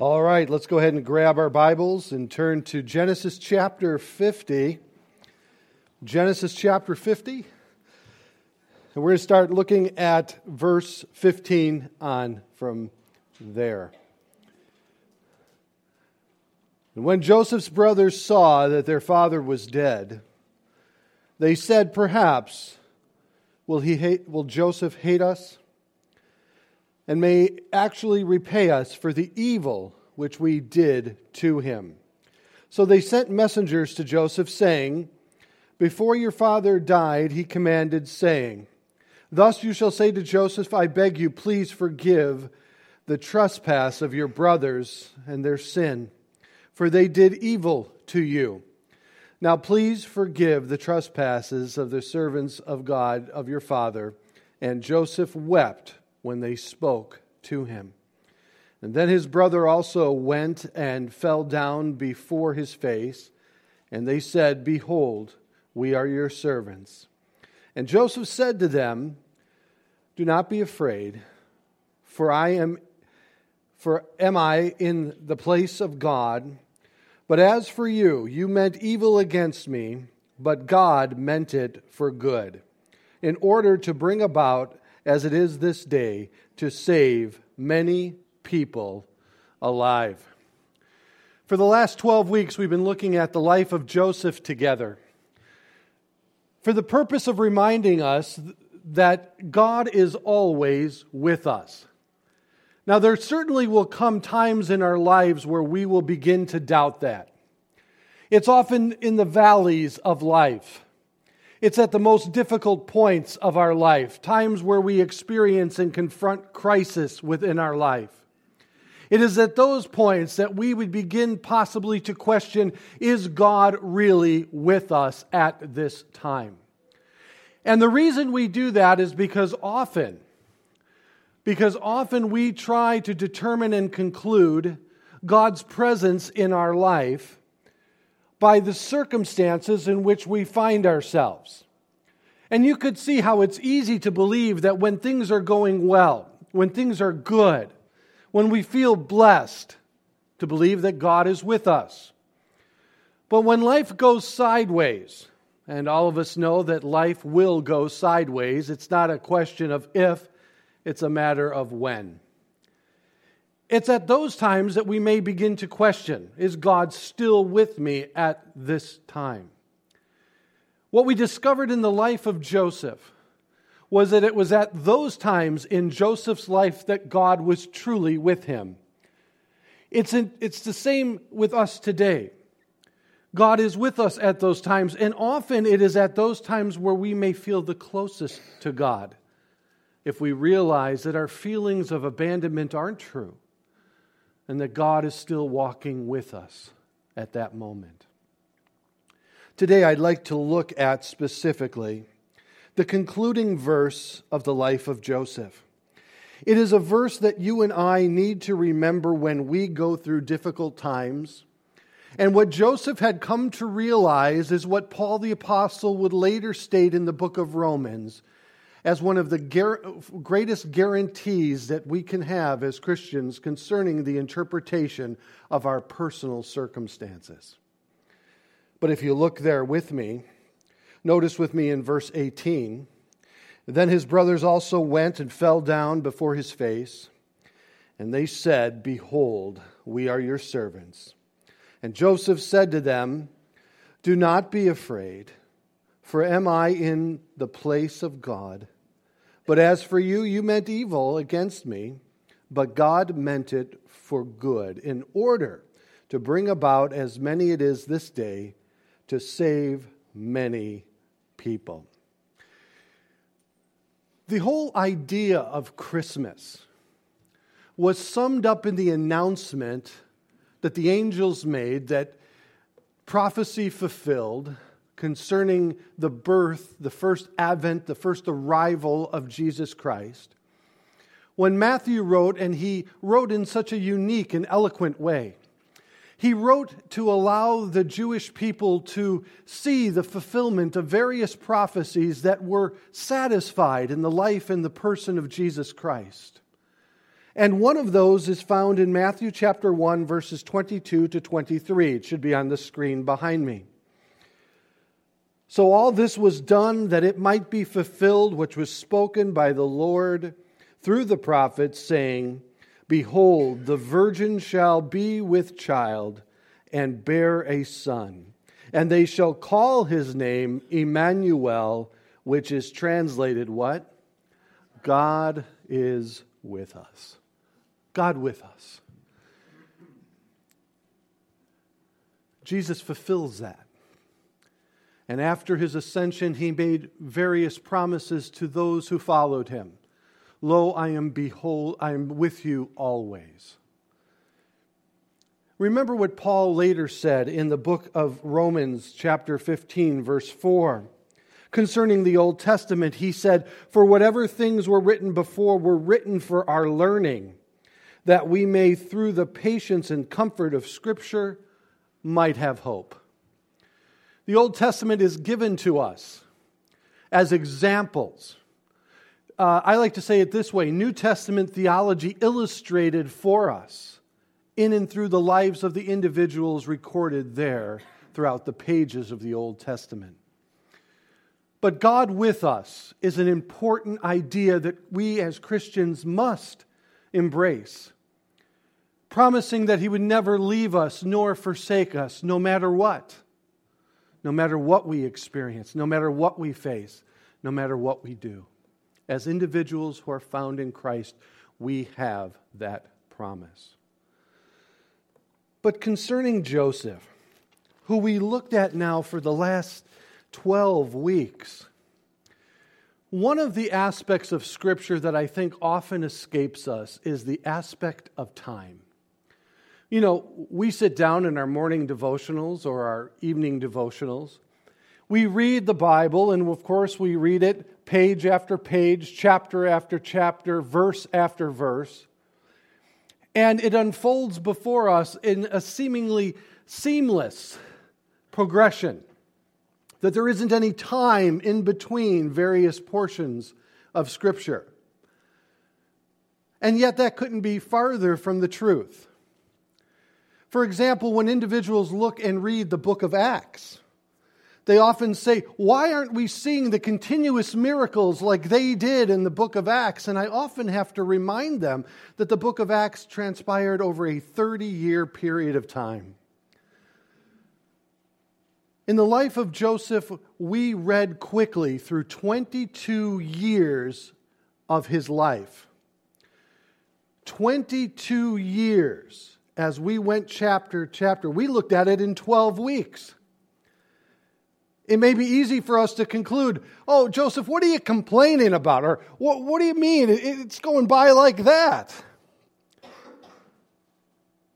All right, let's go ahead and grab our Bibles and turn to Genesis chapter 50. Genesis chapter 50. And we're going to start looking at verse 15 on from there. And when Joseph's brothers saw that their father was dead, they said, Perhaps will, he hate, will Joseph hate us? And may actually repay us for the evil which we did to him. So they sent messengers to Joseph, saying, Before your father died, he commanded, saying, Thus you shall say to Joseph, I beg you, please forgive the trespass of your brothers and their sin, for they did evil to you. Now please forgive the trespasses of the servants of God of your father. And Joseph wept when they spoke to him. And then his brother also went and fell down before his face, and they said, Behold, we are your servants. And Joseph said to them, Do not be afraid, for I am for am I in the place of God? But as for you, you meant evil against me, but God meant it for good, in order to bring about as it is this day, to save many people alive. For the last 12 weeks, we've been looking at the life of Joseph together for the purpose of reminding us that God is always with us. Now, there certainly will come times in our lives where we will begin to doubt that. It's often in the valleys of life it's at the most difficult points of our life, times where we experience and confront crisis within our life. It is at those points that we would begin possibly to question is God really with us at this time? And the reason we do that is because often, because often we try to determine and conclude God's presence in our life by the circumstances in which we find ourselves. And you could see how it's easy to believe that when things are going well, when things are good, when we feel blessed, to believe that God is with us. But when life goes sideways, and all of us know that life will go sideways, it's not a question of if, it's a matter of when. It's at those times that we may begin to question Is God still with me at this time? What we discovered in the life of Joseph was that it was at those times in Joseph's life that God was truly with him. It's, in, it's the same with us today. God is with us at those times, and often it is at those times where we may feel the closest to God if we realize that our feelings of abandonment aren't true and that God is still walking with us at that moment. Today, I'd like to look at specifically the concluding verse of the life of Joseph. It is a verse that you and I need to remember when we go through difficult times. And what Joseph had come to realize is what Paul the Apostle would later state in the book of Romans as one of the greatest guarantees that we can have as Christians concerning the interpretation of our personal circumstances. But if you look there with me, notice with me in verse 18 then his brothers also went and fell down before his face, and they said, Behold, we are your servants. And Joseph said to them, Do not be afraid. For am I in the place of God? But as for you, you meant evil against me, but God meant it for good, in order to bring about as many it is this day to save many people. The whole idea of Christmas was summed up in the announcement that the angels made that prophecy fulfilled concerning the birth, the first advent, the first arrival of Jesus Christ. When Matthew wrote, and he wrote in such a unique and eloquent way, he wrote to allow the Jewish people to see the fulfillment of various prophecies that were satisfied in the life and the person of Jesus Christ. And one of those is found in Matthew chapter 1, verses 22 to 23. It should be on the screen behind me. So all this was done that it might be fulfilled, which was spoken by the Lord through the prophets, saying, Behold, the virgin shall be with child and bear a son, and they shall call his name Emmanuel, which is translated what? God is with us. God with us. Jesus fulfills that. And after his ascension, he made various promises to those who followed him. Lo, I am behold, I am with you always. Remember what Paul later said in the book of Romans, chapter 15, verse 4. Concerning the Old Testament, he said, For whatever things were written before were written for our learning, that we may, through the patience and comfort of Scripture, might have hope. The Old Testament is given to us as examples uh, I like to say it this way New Testament theology illustrated for us in and through the lives of the individuals recorded there throughout the pages of the Old Testament. But God with us is an important idea that we as Christians must embrace, promising that He would never leave us nor forsake us, no matter what, no matter what we experience, no matter what we face, no matter what we do as individuals who are found in Christ, we have that promise. But concerning Joseph, who we looked at now for the last 12 weeks, one of the aspects of Scripture that I think often escapes us is the aspect of time. You know, we sit down in our morning devotionals or our evening devotionals. We read the Bible, and of course, we read it page after page, chapter after chapter, verse after verse. And it unfolds before us in a seemingly seamless progression, that there isn't any time in between various portions of Scripture. And yet, that couldn't be farther from the truth. For example, when individuals look and read the book of Acts, they often say, Why aren't we seeing the continuous miracles like they did in the book of Acts? And I often have to remind them that the book of Acts transpired over a 30 year period of time. In the life of Joseph, we read quickly through 22 years of his life. 22 years as we went chapter chapter. We looked at it in 12 weeks. It may be easy for us to conclude, oh, Joseph, what are you complaining about? Or what, what do you mean? It's going by like that.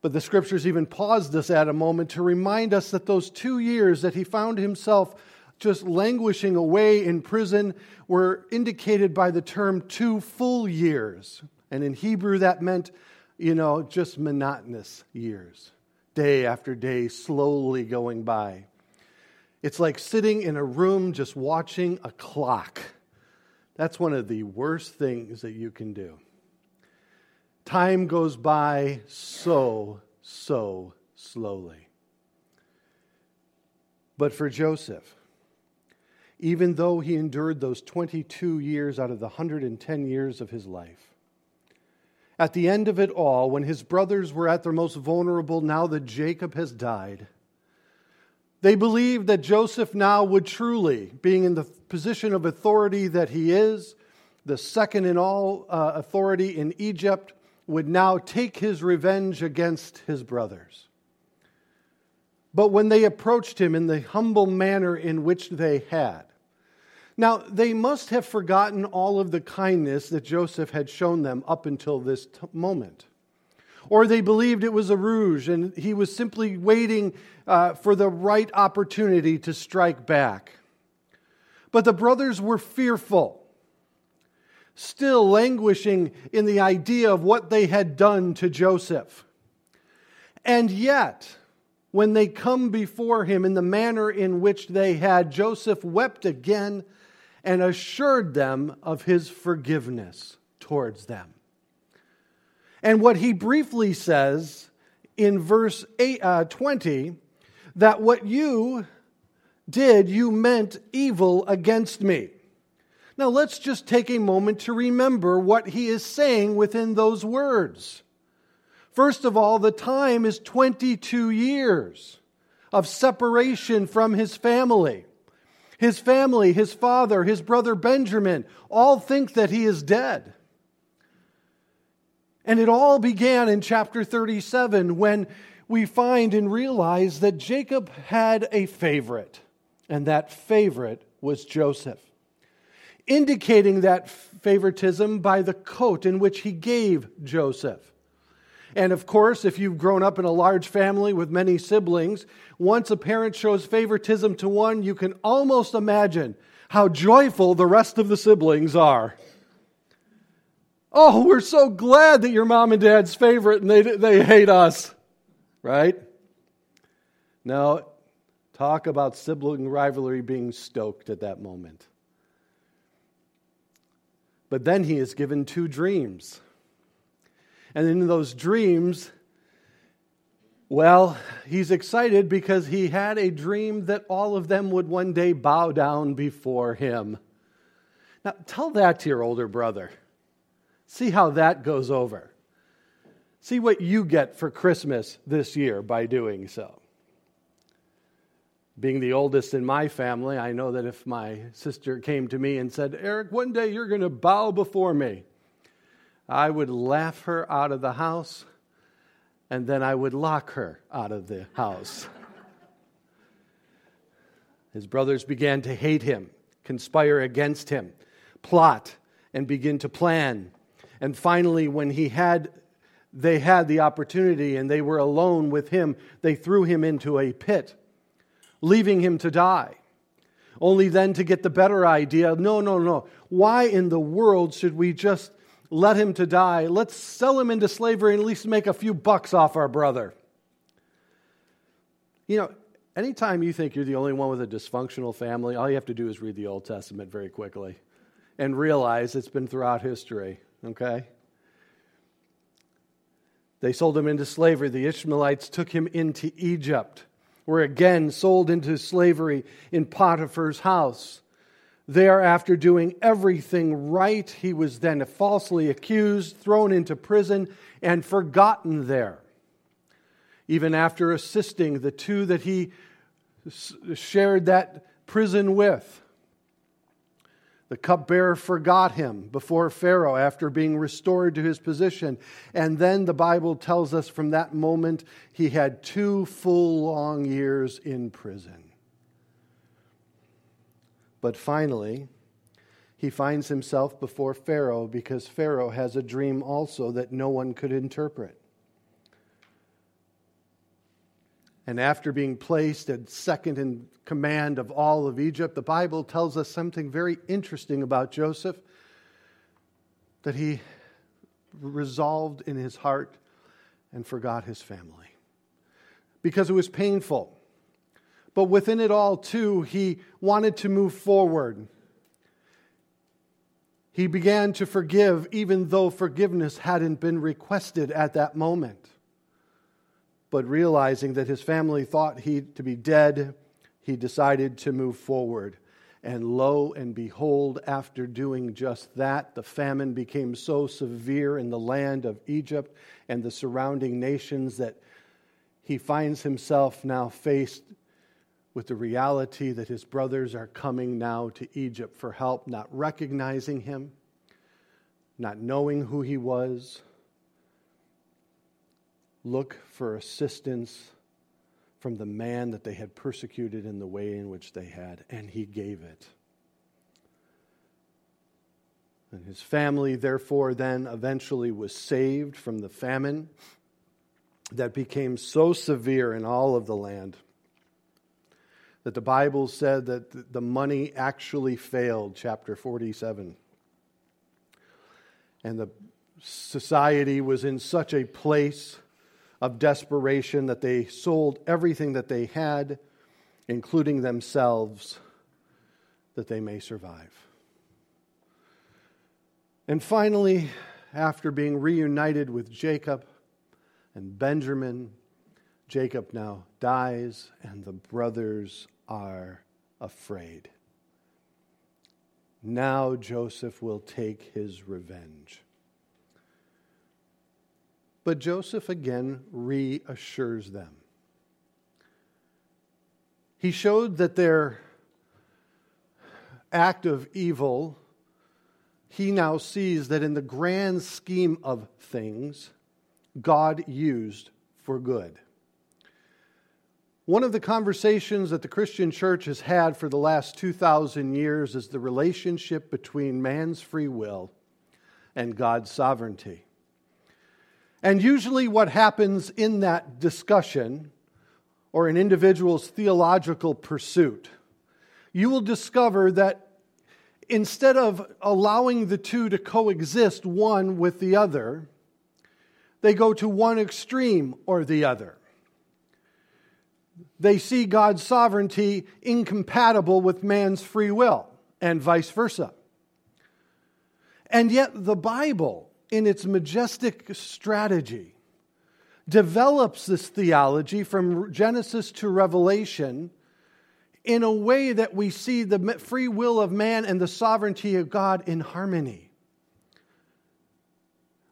But the scriptures even paused us at a moment to remind us that those two years that he found himself just languishing away in prison were indicated by the term two full years. And in Hebrew, that meant, you know, just monotonous years, day after day, slowly going by. It's like sitting in a room just watching a clock. That's one of the worst things that you can do. Time goes by so, so slowly. But for Joseph, even though he endured those 22 years out of the 110 years of his life, at the end of it all, when his brothers were at their most vulnerable, now that Jacob has died, they believed that Joseph now would truly, being in the position of authority that he is, the second in all uh, authority in Egypt, would now take his revenge against his brothers. But when they approached him in the humble manner in which they had, now they must have forgotten all of the kindness that Joseph had shown them up until this t- moment. Or they believed it was a rouge and he was simply waiting uh, for the right opportunity to strike back. But the brothers were fearful, still languishing in the idea of what they had done to Joseph. And yet, when they come before him in the manner in which they had, Joseph wept again and assured them of his forgiveness towards them. And what he briefly says in verse eight, uh, 20 that what you did, you meant evil against me. Now let's just take a moment to remember what he is saying within those words. First of all, the time is 22 years of separation from his family. His family, his father, his brother Benjamin, all think that he is dead. And it all began in chapter 37 when we find and realize that Jacob had a favorite, and that favorite was Joseph, indicating that favoritism by the coat in which he gave Joseph. And of course, if you've grown up in a large family with many siblings, once a parent shows favoritism to one, you can almost imagine how joyful the rest of the siblings are. Oh, we're so glad that your mom and dad's favorite and they, they hate us, right? Now, talk about sibling rivalry being stoked at that moment. But then he is given two dreams. And in those dreams, well, he's excited because he had a dream that all of them would one day bow down before him. Now, tell that to your older brother. See how that goes over. See what you get for Christmas this year by doing so. Being the oldest in my family, I know that if my sister came to me and said, Eric, one day you're going to bow before me, I would laugh her out of the house and then I would lock her out of the house. His brothers began to hate him, conspire against him, plot, and begin to plan. And finally, when he had, they had the opportunity and they were alone with him, they threw him into a pit, leaving him to die. Only then to get the better idea no, no, no. Why in the world should we just let him to die? Let's sell him into slavery and at least make a few bucks off our brother. You know, anytime you think you're the only one with a dysfunctional family, all you have to do is read the Old Testament very quickly and realize it's been throughout history okay? They sold him into slavery. The Ishmaelites took him into Egypt, were again sold into slavery in Potiphar's house. There, after doing everything right, he was then falsely accused, thrown into prison, and forgotten there. Even after assisting the two that he shared that prison with. The cupbearer forgot him before Pharaoh after being restored to his position. And then the Bible tells us from that moment he had two full long years in prison. But finally, he finds himself before Pharaoh because Pharaoh has a dream also that no one could interpret. And after being placed at second in command of all of Egypt, the Bible tells us something very interesting about Joseph that he resolved in his heart and forgot his family because it was painful. But within it all, too, he wanted to move forward. He began to forgive, even though forgiveness hadn't been requested at that moment but realizing that his family thought he to be dead, he decided to move forward. And lo and behold, after doing just that, the famine became so severe in the land of Egypt and the surrounding nations that he finds himself now faced with the reality that his brothers are coming now to Egypt for help, not recognizing him, not knowing who he was look for assistance from the man that they had persecuted in the way in which they had, and he gave it. And his family, therefore, then eventually was saved from the famine that became so severe in all of the land that the Bible said that the money actually failed, chapter 47. And the society was in such a place of desperation that they sold everything that they had, including themselves, that they may survive. And finally, after being reunited with Jacob and Benjamin, Jacob now dies, and the brothers are afraid. Now Joseph will take his revenge. But Joseph again reassures them. He showed that their act of evil, he now sees that in the grand scheme of things, God used for good. One of the conversations that the Christian church has had for the last 2,000 years is the relationship between man's free will and God's sovereignty. And usually, what happens in that discussion or an individual's theological pursuit, you will discover that instead of allowing the two to coexist one with the other, they go to one extreme or the other. They see God's sovereignty incompatible with man's free will, and vice versa. And yet, the Bible, in its majestic strategy, develops this theology from Genesis to Revelation in a way that we see the free will of man and the sovereignty of God in harmony.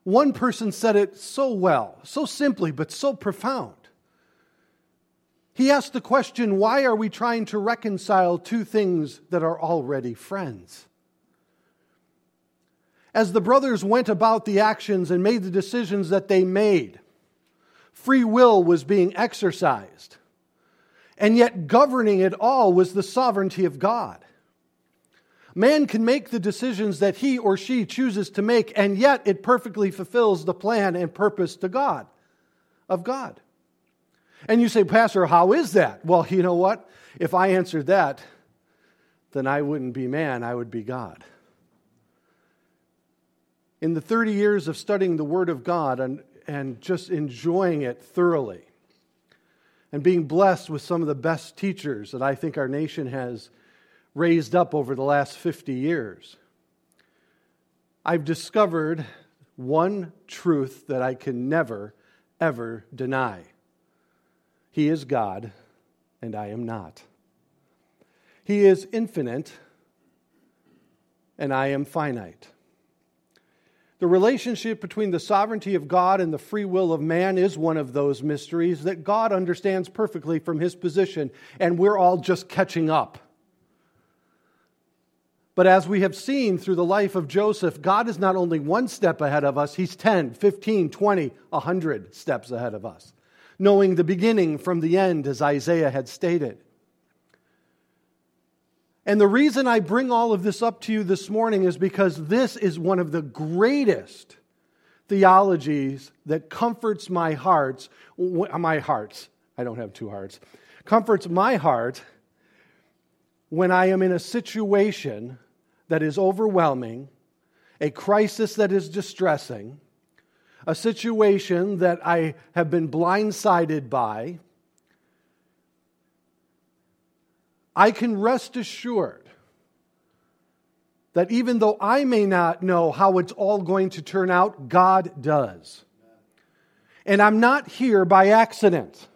One person said it so well, so simply, but so profound. He asked the question why are we trying to reconcile two things that are already friends? As the brothers went about the actions and made the decisions that they made, free will was being exercised. And yet, governing it all was the sovereignty of God. Man can make the decisions that he or she chooses to make, and yet it perfectly fulfills the plan and purpose to God, of God. And you say, Pastor, how is that? Well, you know what? If I answered that, then I wouldn't be man, I would be God. In the 30 years of studying the Word of God and, and just enjoying it thoroughly, and being blessed with some of the best teachers that I think our nation has raised up over the last 50 years, I've discovered one truth that I can never, ever deny He is God, and I am not. He is infinite, and I am finite. The relationship between the sovereignty of God and the free will of man is one of those mysteries that God understands perfectly from his position, and we're all just catching up. But as we have seen through the life of Joseph, God is not only one step ahead of us, He's 10, 15, 20, 100 steps ahead of us, knowing the beginning from the end, as Isaiah had stated. And the reason I bring all of this up to you this morning is because this is one of the greatest theologies that comforts my hearts, my hearts. I don't have two hearts. Comforts my heart when I am in a situation that is overwhelming, a crisis that is distressing, a situation that I have been blindsided by I can rest assured that even though I may not know how it's all going to turn out, God does. And I'm not here by accident.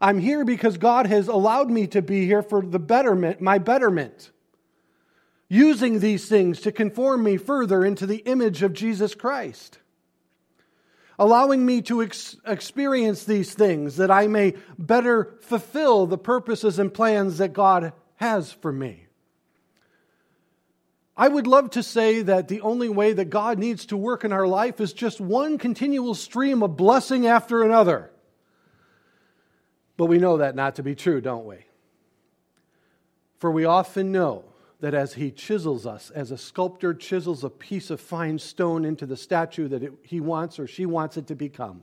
I'm here because God has allowed me to be here for the betterment, my betterment. Using these things to conform me further into the image of Jesus Christ allowing me to ex- experience these things that I may better fulfill the purposes and plans that God has for me. I would love to say that the only way that God needs to work in our life is just one continual stream of blessing after another. But we know that not to be true, don't we? For we often know that as he chisels us, as a sculptor chisels a piece of fine stone into the statue that it, he wants or she wants it to become,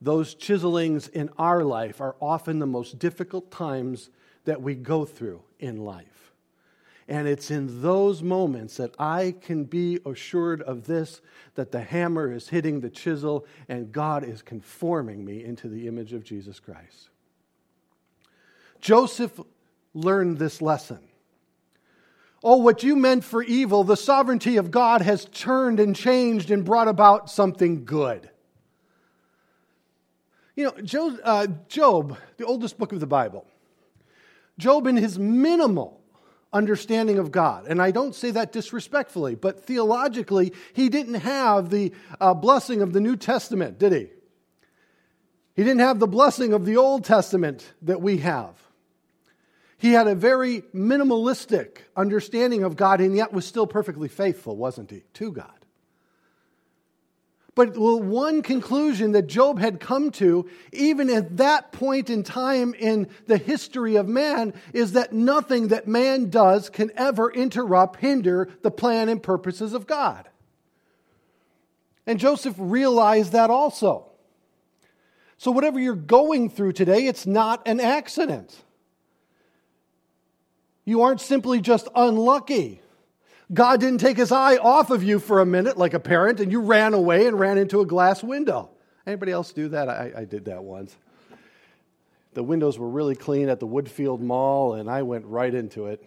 those chiselings in our life are often the most difficult times that we go through in life. And it's in those moments that I can be assured of this that the hammer is hitting the chisel and God is conforming me into the image of Jesus Christ. Joseph learned this lesson Oh, what you meant for evil, the sovereignty of God has turned and changed and brought about something good. You know, Job, uh, Job, the oldest book of the Bible, Job, in his minimal understanding of God, and I don't say that disrespectfully, but theologically, he didn't have the uh, blessing of the New Testament, did he? He didn't have the blessing of the Old Testament that we have. He had a very minimalistic understanding of God and yet was still perfectly faithful, wasn't he, to God? But one conclusion that Job had come to, even at that point in time in the history of man, is that nothing that man does can ever interrupt, hinder the plan and purposes of God. And Joseph realized that also. So, whatever you're going through today, it's not an accident. You aren't simply just unlucky. God didn't take his eye off of you for a minute like a parent and you ran away and ran into a glass window. Anybody else do that? I, I did that once. The windows were really clean at the Woodfield Mall and I went right into it.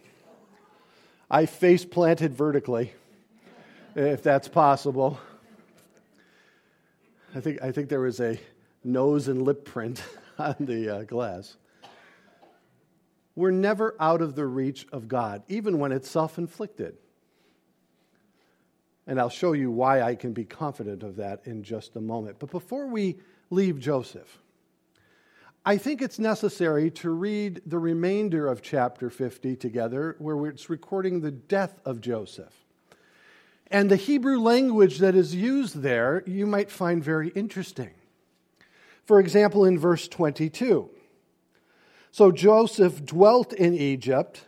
I face planted vertically, if that's possible. I think, I think there was a nose and lip print on the uh, glass. We're never out of the reach of God, even when it's self inflicted. And I'll show you why I can be confident of that in just a moment. But before we leave Joseph, I think it's necessary to read the remainder of chapter 50 together, where it's recording the death of Joseph. And the Hebrew language that is used there, you might find very interesting. For example, in verse 22. So Joseph dwelt in Egypt,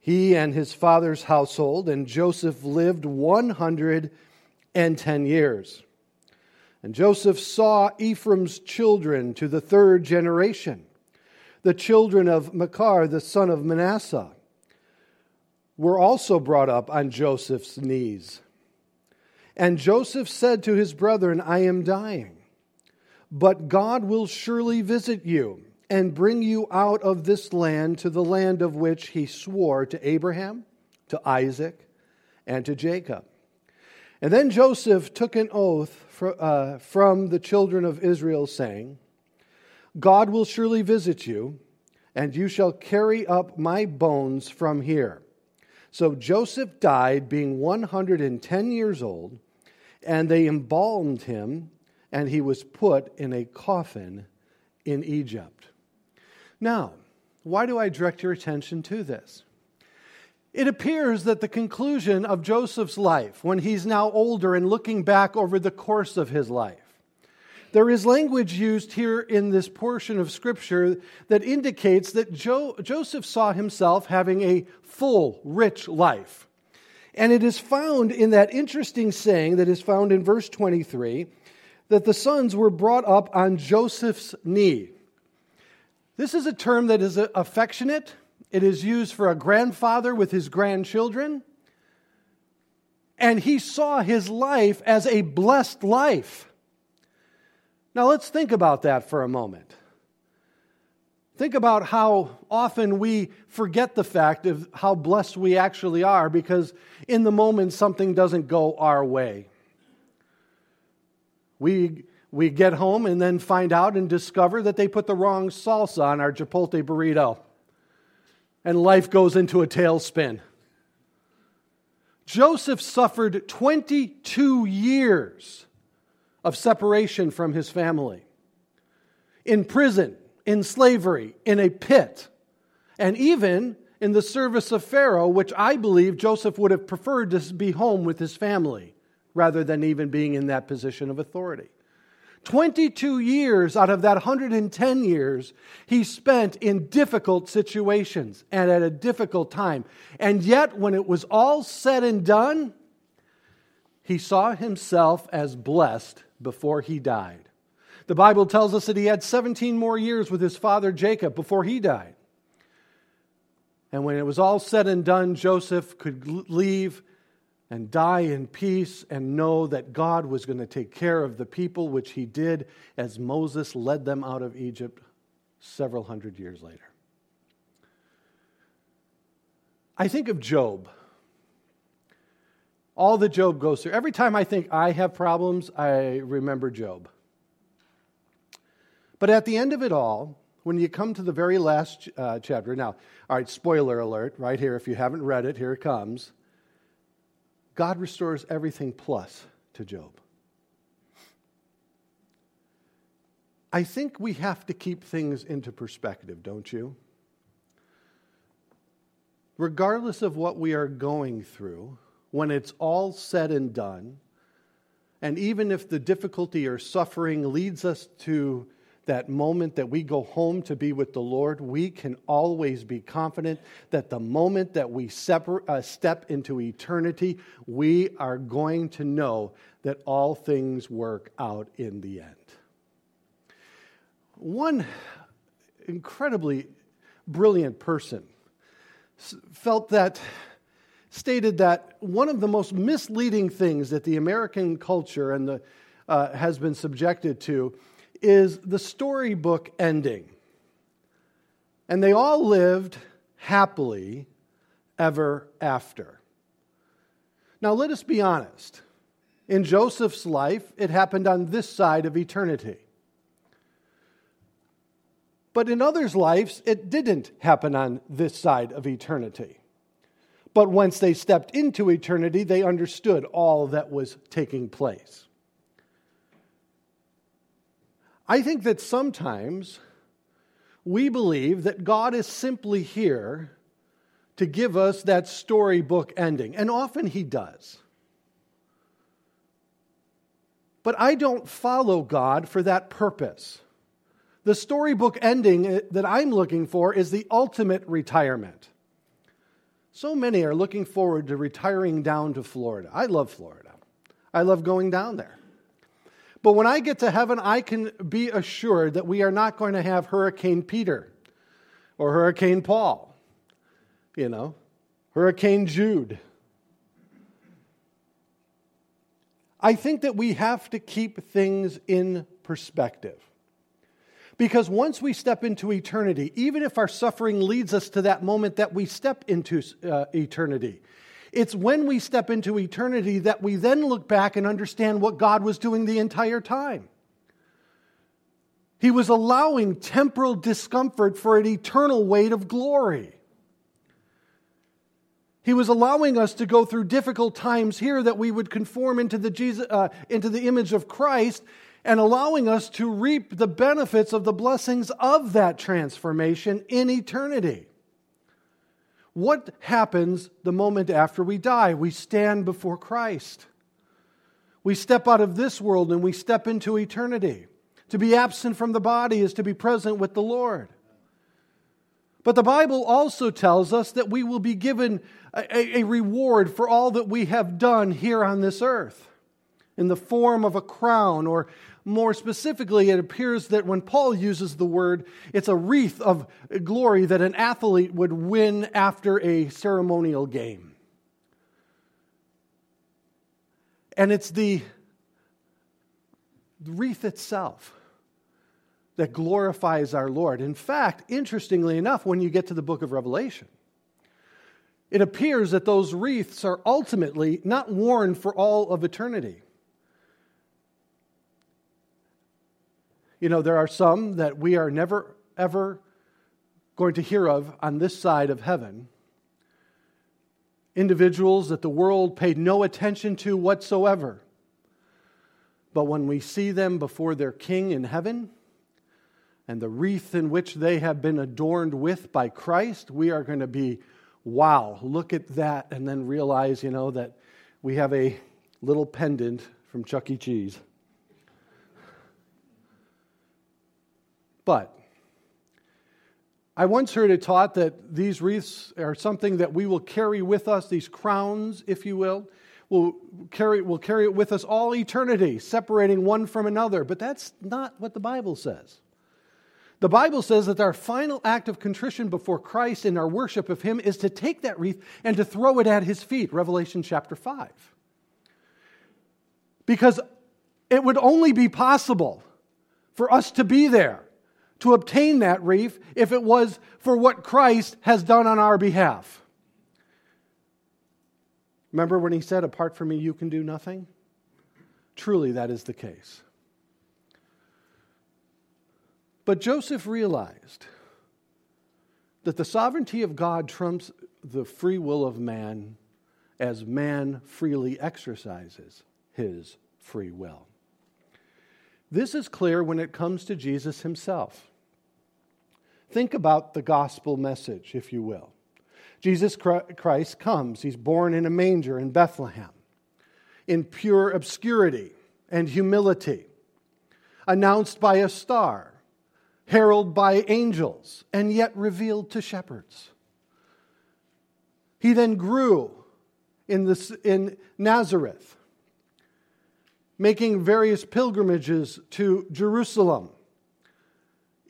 he and his father's household, and Joseph lived 110 years. And Joseph saw Ephraim's children to the third generation, the children of Machir, the son of Manasseh, were also brought up on Joseph's knees. And Joseph said to his brethren, I am dying, but God will surely visit you and bring you out of this land to the land of which he swore to Abraham, to Isaac, and to Jacob. And then Joseph took an oath uh, from the children of Israel, saying, God will surely visit you, and you shall carry up my bones from here. So Joseph died, being 110 years old, and they embalmed him, and he was put in a coffin in Egypt. Now, why do I direct your attention to this? It appears that the conclusion of Joseph's life, when he's now older and looking back over the course of his life, there is language used here in this portion of Scripture that indicates that jo- Joseph saw himself having a full, rich life. And it is found in that interesting saying that is found in verse 23 that the sons were brought up on Joseph's knee. This is a term that is uh, affectionate. It is used for a grandfather with his grandchildren. And he saw his life as a blessed life. Now let's think about that for a moment. Think about how often we forget the fact of how blessed we actually are because in the moment something doesn't go our way. We we get home and then find out and discover that they put the wrong salsa on our Chipotle burrito. And life goes into a tailspin. Joseph suffered 22 years of separation from his family, in prison, in slavery, in a pit, and even in the service of Pharaoh, which I believe Joseph would have preferred to be home with his family rather than even being in that position of authority. 22 years out of that 110 years he spent in difficult situations and at a difficult time. And yet, when it was all said and done, he saw himself as blessed before he died. The Bible tells us that he had 17 more years with his father Jacob before he died. And when it was all said and done, Joseph could leave and die in peace and know that God was going to take care of the people, which he did as Moses led them out of Egypt several hundred years later. I think of Job. All that Job goes through. Every time I think I have problems, I remember Job. But at the end of it all, when you come to the very last uh, chapter, now, all right, spoiler alert, right here, if you haven't read it, here it comes. God restores everything plus to Job. I think we have to keep things into perspective, don't you? Regardless of what we are going through, when it's all said and done, and even if the difficulty or suffering leads us to that moment that we go home to be with the Lord, we can always be confident that the moment that we separ- uh, step into eternity, we are going to know that all things work out in the end. One incredibly brilliant person felt that, stated that one of the most misleading things that the American culture and the, uh, has been subjected to is the storybook ending. And they all lived happily ever after. Now, let us be honest. In Joseph's life, it happened on this side of eternity. But in others' lives, it didn't happen on this side of eternity. But once they stepped into eternity, they understood all that was taking place. I think that sometimes we believe that God is simply here to give us that storybook ending, and often He does. But I don't follow God for that purpose. The storybook ending eh, that I'm looking for is the ultimate retirement. So many are looking forward to retiring down to Florida. I love Florida. I love going down there. But when I get to heaven, I can be assured that we are not going to have Hurricane Peter or Hurricane Paul, you know, Hurricane Jude. I think that we have to keep things in perspective. Because once we step into eternity, even if our suffering leads us to that moment that we step into uh, eternity, it's when we step into eternity that we then look back and understand what God was doing the entire time. He was allowing temporal discomfort for an eternal weight of glory. He was allowing us to go through difficult times here that we would conform into the, Jesus, uh, into the image of Christ and allowing us to reap the benefits of the blessings of that transformation in eternity. What happens the moment after we die? We stand before Christ. We step out of this world and we step into eternity. To be absent from the body is to be present with the Lord. But the Bible also tells us that we will be given a, a, reward for all that we have done here on this earth in the form of a crown or more specifically, it appears that when Paul uses the word, it's a wreath of glory that an athlete would win after a ceremonial game. And it's the wreath itself that glorifies our Lord. In fact, interestingly enough, when you get to the book of Revelation, it appears that those wreaths are ultimately not worn for all of eternity. You know, there are some that we are never, ever going to hear of on this side of heaven. Individuals that the world paid no attention to whatsoever. But when we see them before their King in heaven, and the wreath in which they have been adorned with by Christ, we are going to be, wow, look at that, and then realize, you know, that we have a little pendant from Chuck E. Cheese. But I once heard it taught that these wreaths are something that we will carry with us, these crowns, if you will. We'll carry, we'll carry it with us all eternity, separating one from another. But that's not what the Bible says. The Bible says that our final act of contrition before Christ in our worship of Him is to take that wreath and to throw it at His feet, Revelation chapter 5. Because it would only be possible for us to be there to obtain that reef if it was for what Christ has done on our behalf. Remember when he said, Apart from me, you can do nothing? Truly, that is the case. But Joseph realized that the sovereignty of God trumps the free will of man as man freely exercises his free will. This is clear when it comes to Jesus himself. Think about the gospel message, if you will. Jesus Christ comes. He's born in a manger in Bethlehem in pure obscurity and humility, announced by a star, heralded by angels, and yet revealed to shepherds. He then grew in, this, in Nazareth, making various pilgrimages to Jerusalem.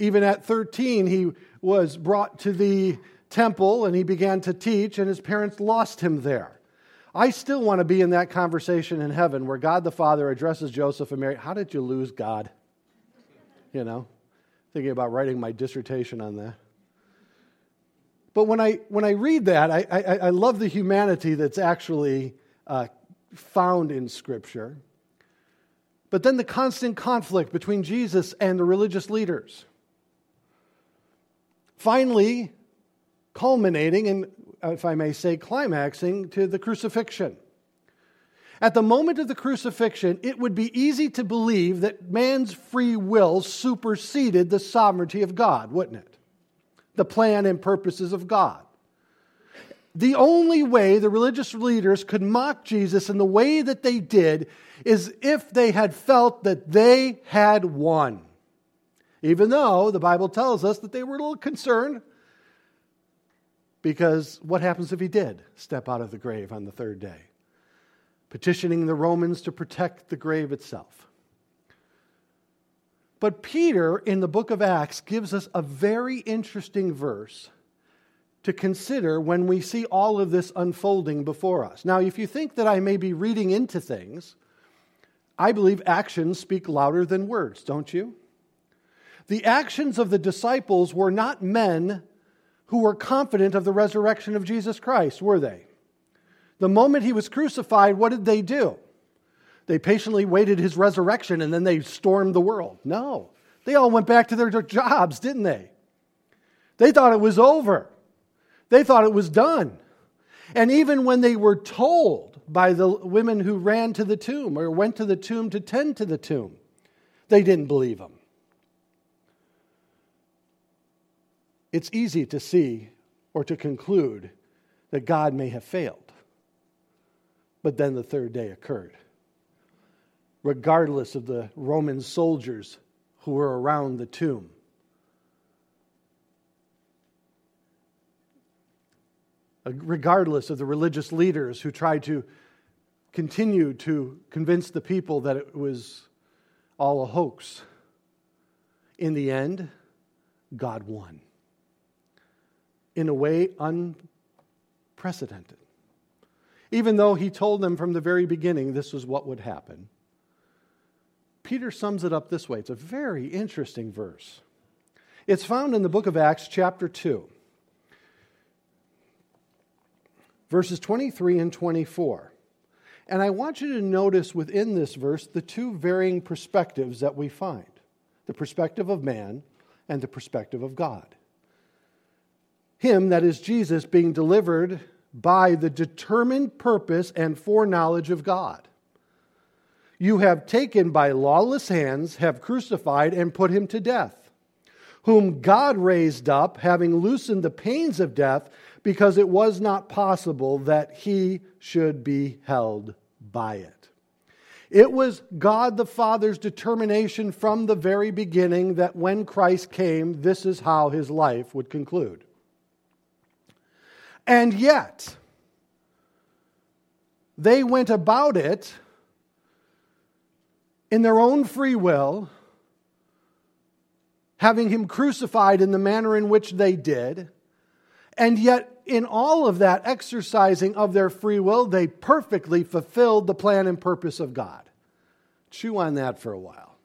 Even at 13, he was brought to the temple and he began to teach, and his parents lost him there. I still want to be in that conversation in heaven where God the Father addresses Joseph and Mary. How did you lose God? You know, thinking about writing my dissertation on that. But when I, when I read that, I, I, I love the humanity that's actually uh, found in Scripture. But then the constant conflict between Jesus and the religious leaders. Finally, culminating and, if I may say, climaxing to the crucifixion. At the moment of the crucifixion, it would be easy to believe that man's free will superseded the sovereignty of God, wouldn't it? The plan and purposes of God. The only way the religious leaders could mock Jesus in the way that they did is if they had felt that they had won. Even though the Bible tells us that they were a little concerned because what happens if he did step out of the grave on the third day? Petitioning the Romans to protect the grave itself. But Peter in the book of Acts gives us a very interesting verse to consider when we see all of this unfolding before us. Now, if you think that I may be reading into things, I believe actions speak louder than words, don't you? The actions of the disciples were not men who were confident of the resurrection of Jesus Christ, were they? The moment he was crucified, what did they do? They patiently waited his resurrection and then they stormed the world. No. They all went back to their jobs, didn't they? They thought it was over. They thought it was done. And even when they were told by the women who ran to the tomb or went to the tomb to tend to the tomb, they didn't believe them. It's easy to see or to conclude that God may have failed. But then the third day occurred. Regardless of the Roman soldiers who were around the tomb, uh, regardless of the religious leaders who tried to continue to convince the people that it was all a hoax, in the end, God won in a way unprecedented. Even though he told them from the very beginning this was what would happen. Peter sums it up this way. It's a very interesting verse. It's found in the book of Acts, chapter 2, verses 23 and 24. And I want you to notice within this verse the two varying perspectives that we find the perspective of man and the perspective of God him, that is Jesus, being delivered by the determined purpose and foreknowledge of God. You have taken by lawless hands, have crucified, and put him to death, whom God raised up, having loosened the pains of death, because it was not possible that he should be held by it. It was God the Father's determination from the very beginning that when Christ came, this is how his life would conclude. And yet, they went about it in their own free will, having him crucified in the manner in which they did. And yet, in all of that exercising of their free will, they perfectly fulfilled the plan and purpose of God. Chew on that for a while.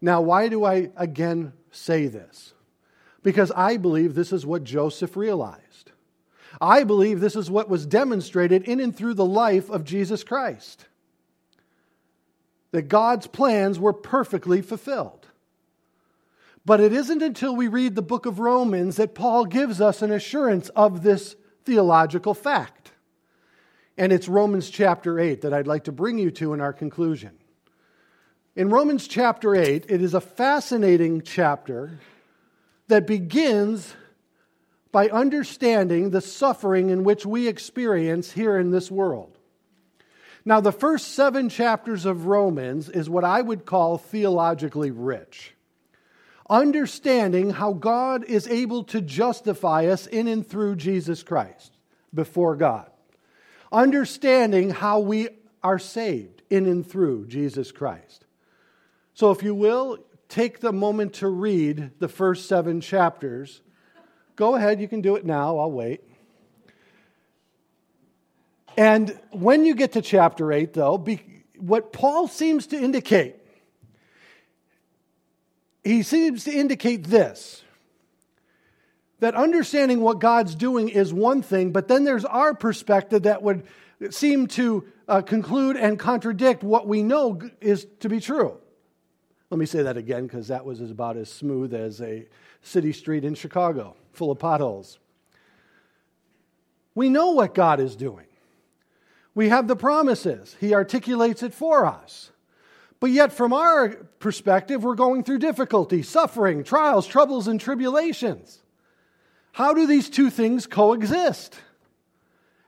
Now, why do I again say this? Because I believe this is what Joseph realized. I believe this is what was demonstrated in and through the life of Jesus Christ. That God's plans were perfectly fulfilled. But it isn't until we read the book of Romans that Paul gives us an assurance of this theological fact. And it's Romans chapter 8 that I'd like to bring you to in our conclusion. In Romans chapter 8, it is a fascinating chapter that begins by understanding the suffering in which we experience here in this world. Now, the first seven chapters of Romans is what I would call theologically rich. Understanding how God is able to justify us in and through Jesus Christ before God. Understanding how we are saved in and through Jesus Christ. So, if you will, take the moment to read the first seven chapters. Go ahead, you can do it now, I'll wait. And when you get to chapter 8, though, be, what Paul seems to indicate, he seems to indicate this that understanding what God's doing is one thing, but then there's our perspective that would seem to uh, conclude and contradict what we know is to be true. Let me say that again because that was about as smooth as a city street in Chicago, full of potholes. We know what God is doing. We have the promises. He articulates it for us. But yet, from our perspective, we're going through difficulty, suffering, trials, troubles, and tribulations. How do these two things coexist?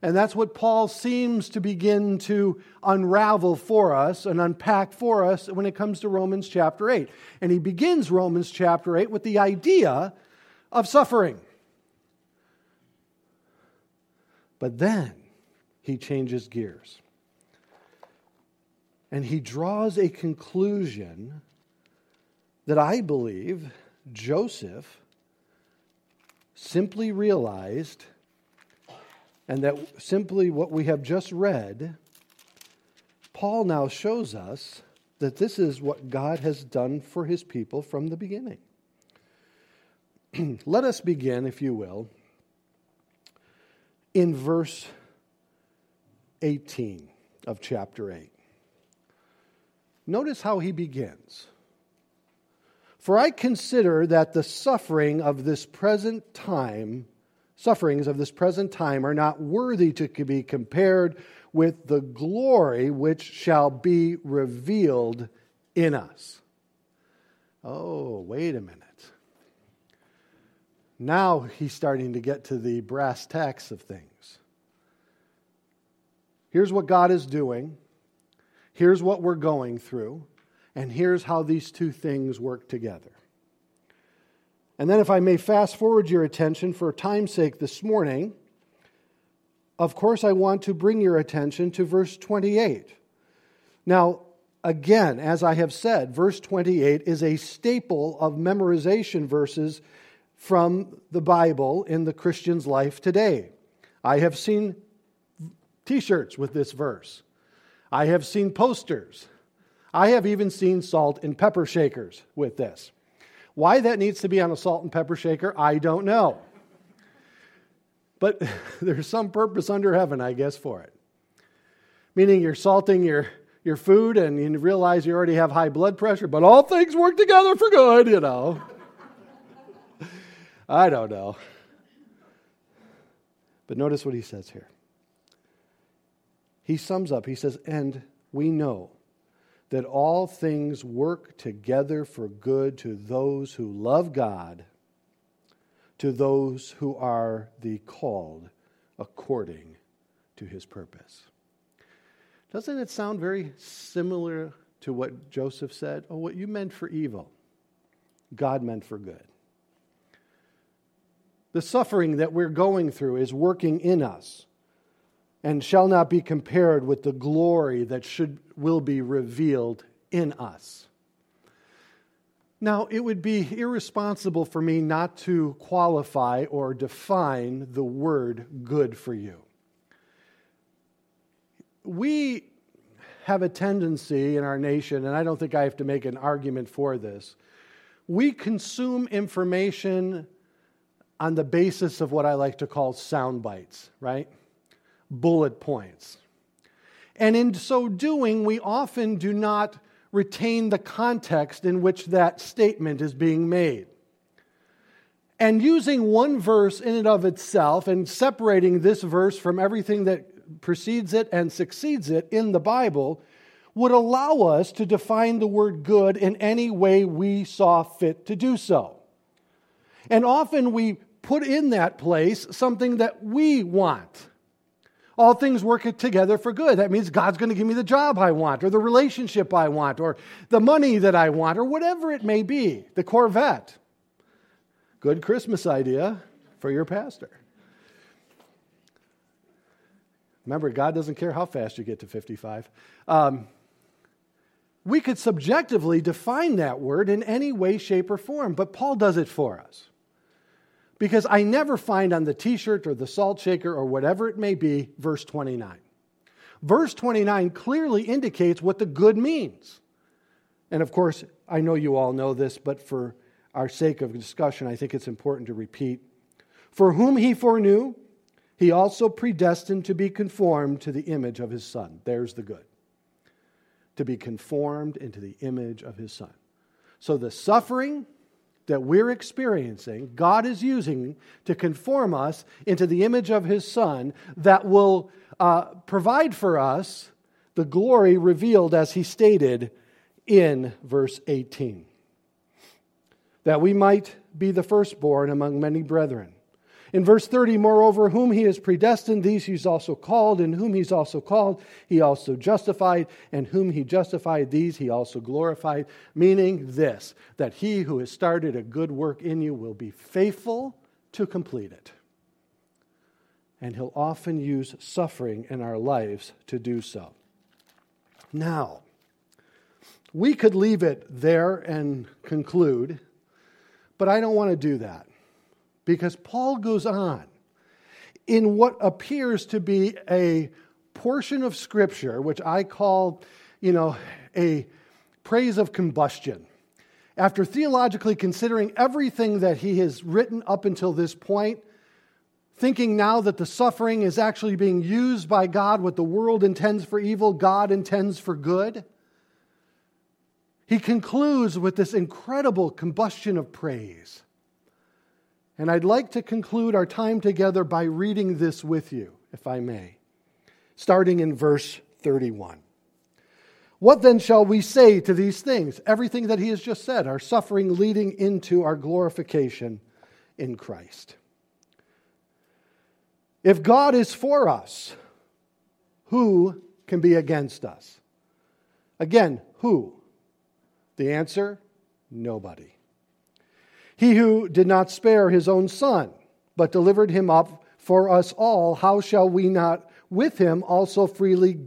And that's what Paul seems to begin to unravel for us and unpack for us when it comes to Romans chapter 8. And he begins Romans chapter 8 with the idea of suffering. But then he changes gears. And he draws a conclusion that I believe Joseph simply realized and that simply what we have just read, Paul now shows us that this is what God has done for his people from the beginning. Let us begin, if you will, in verse 18 of chapter 8. Notice how he begins. For I consider that the suffering of this present time sufferings of this present time are not worthy to be compared with the glory which shall be revealed in us. Oh, wait a minute. Now he's starting to get to the brass tacks of things. Here's what God is doing. Here's what we're going through. And here's how these two things work together. And then, if I may fast forward your attention for time's sake this morning, of course, I want to bring your attention to verse 28. Now, again, as I have said, verse 28 is a staple of memorization verses from the Bible in the Christian's life today. I have seen t shirts with this verse, I have seen posters, I have even seen salt and pepper shakers with this. Why that needs to be on a salt and pepper shaker, I don't know. But there's some purpose under heaven, I guess, for it. Meaning you're salting your, your food and you realize you already have high blood pressure, but all things work together for good, you know. I don't know. But notice what he says here. He sums up, he says, and we know that all things work together for good to those who love God, to those who are the called according to his purpose. Doesn't it sound very similar to what Joseph said? Oh, what you meant for evil, God meant for good. The suffering that we're going through is working in us and shall not be compared with the glory that should will be revealed in us. Now, it would be irresponsible for me not to qualify or define the word good for you. We have a tendency in our nation, and I don't think I have to make an argument for this. We consume information on the basis of what I like to call sound bites, right? Bullet points. And in so doing, we often do not retain the context in which that statement is being made. And using one verse in and of itself and separating this verse from everything that precedes it and succeeds it in the Bible would allow us to define the word good in any way we saw fit to do so. And often we put in that place something that we want. All things work together for good. That means God's going to give me the job I want, or the relationship I want, or the money that I want, or whatever it may be, the Corvette. Good Christmas idea for your pastor. Remember, God doesn't care how fast you get to 55. Um, we could subjectively define that word in any way, shape, or form, but Paul does it for us. Because I never find on the t shirt or the salt shaker or whatever it may be, verse 29. Verse 29 clearly indicates what the good means. And of course, I know you all know this, but for our sake of discussion, I think it's important to repeat. For whom he foreknew, he also predestined to be conformed to the image of his Son. There's the good. To be conformed into the image of his Son. So the suffering that we're experiencing, God is using to conform us into the image of his Son that will uh, provide for us the glory revealed as he stated in verse 18 that we might be the firstborn among many brethren. In verse 30, moreover, whom he has predestined, these he's also called, and whom he's also called, he also justified, and whom he justified, these he also glorified. Meaning this, that he who has started a good work in you will be faithful to complete it. And he'll often use suffering in our lives to do so. Now, we could leave it there and conclude but I don't want to do that because Paul goes on in what appears to be a portion of Scripture, which I call, you know, a praise of combustion. After theologically considering everything that he has written up until this point, thinking now that the suffering is actually being used by God, what the world intends for evil, God intends for good he concludes with this incredible combustion of praise. And I'd like to conclude our time together by reading this with you, if I may, starting in verse 31. What then shall we say to these things? Everything that he has just said, our suffering leading into our glorification in Christ. If God is for us, who can be against us? Again, who? The answer nobody. He who did not spare his own son, but delivered him up for us all, how shall we not with him also freely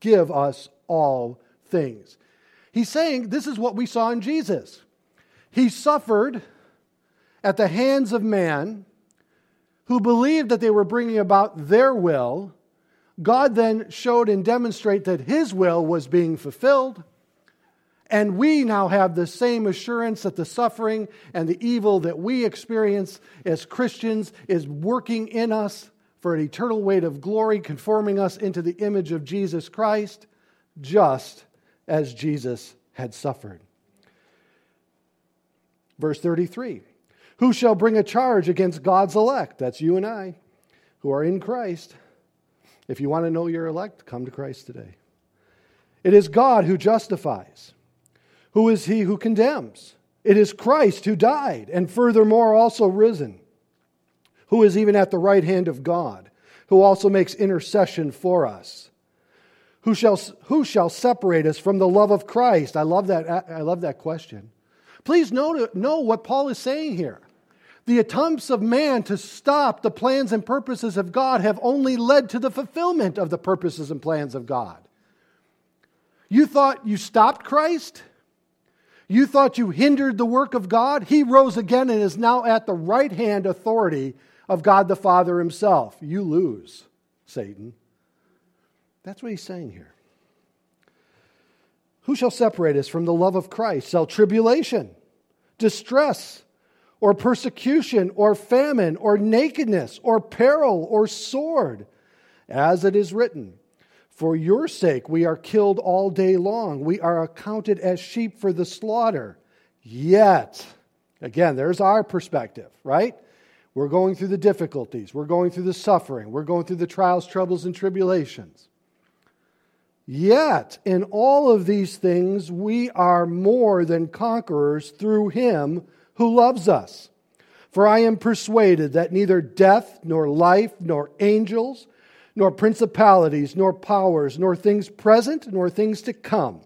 give us all things? He's saying this is what we saw in Jesus. He suffered at the hands of man who believed that they were bringing about their will. God then showed and demonstrated that his will was being fulfilled and we now have the same assurance that the suffering and the evil that we experience as Christians is working in us for an eternal weight of glory, conforming us into the image of Jesus Christ, just as Jesus had suffered. Verse 33 Who shall bring a charge against God's elect? That's you and I, who are in Christ. If you want to know you're elect, come to Christ today. It is God who justifies. Who is he who condemns? It is Christ who died, and furthermore also risen, who is even at the right hand of God, who also makes intercession for us. Who shall, who shall separate us from the love of Christ? I love that, I love that question. Please know, know what Paul is saying here. The attempts of man to stop the plans and purposes of God have only led to the fulfillment of the purposes and plans of God. You thought you stopped Christ? You thought you hindered the work of God? He rose again and is now at the right hand authority of God the Father himself. You lose, Satan. That's what he's saying here. Who shall separate us from the love of Christ? Shall tribulation, distress, or persecution, or famine, or nakedness, or peril, or sword. As it is written, For your sake we are killed all day long, we are accounted as sheep for the slaughter. Yet, again, there's our perspective, right? We're going through the difficulties, we're going through the suffering, we're going through the trials, troubles, and tribulations. Yet, in all of these things, we are more than conquerors through him who loves us. For I am persuaded that neither death, nor life, nor angels, nor principalities, nor powers, nor things present, nor things to come,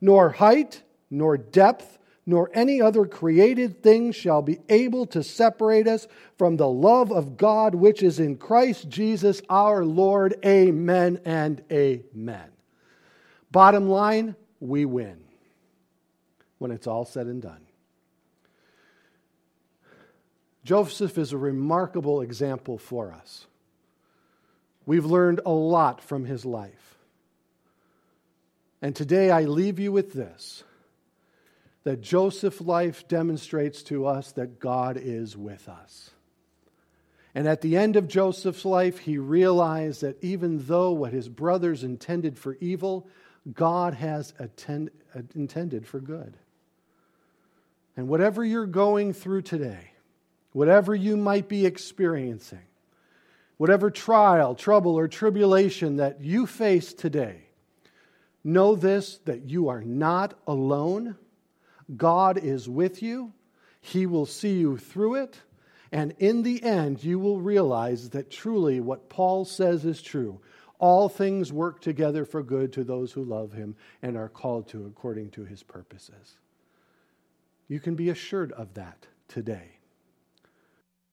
nor height, nor depth, nor any other created thing shall be able to separate us from the love of God which is in Christ Jesus our Lord. Amen and amen. Bottom line, we win when it's all said and done. Joseph is a remarkable example for us. We've learned a lot from his life. And today I leave you with this that Joseph's life demonstrates to us that God is with us. And at the end of Joseph's life, he realized that even though what his brothers intended for evil, God has attend, intended for good. And whatever you're going through today, whatever you might be experiencing, whatever trial, trouble, or tribulation that you face today, know this that you are not alone. God is with you, He will see you through it. And in the end, you will realize that truly what Paul says is true. All things work together for good to those who love him and are called to according to his purposes. You can be assured of that today.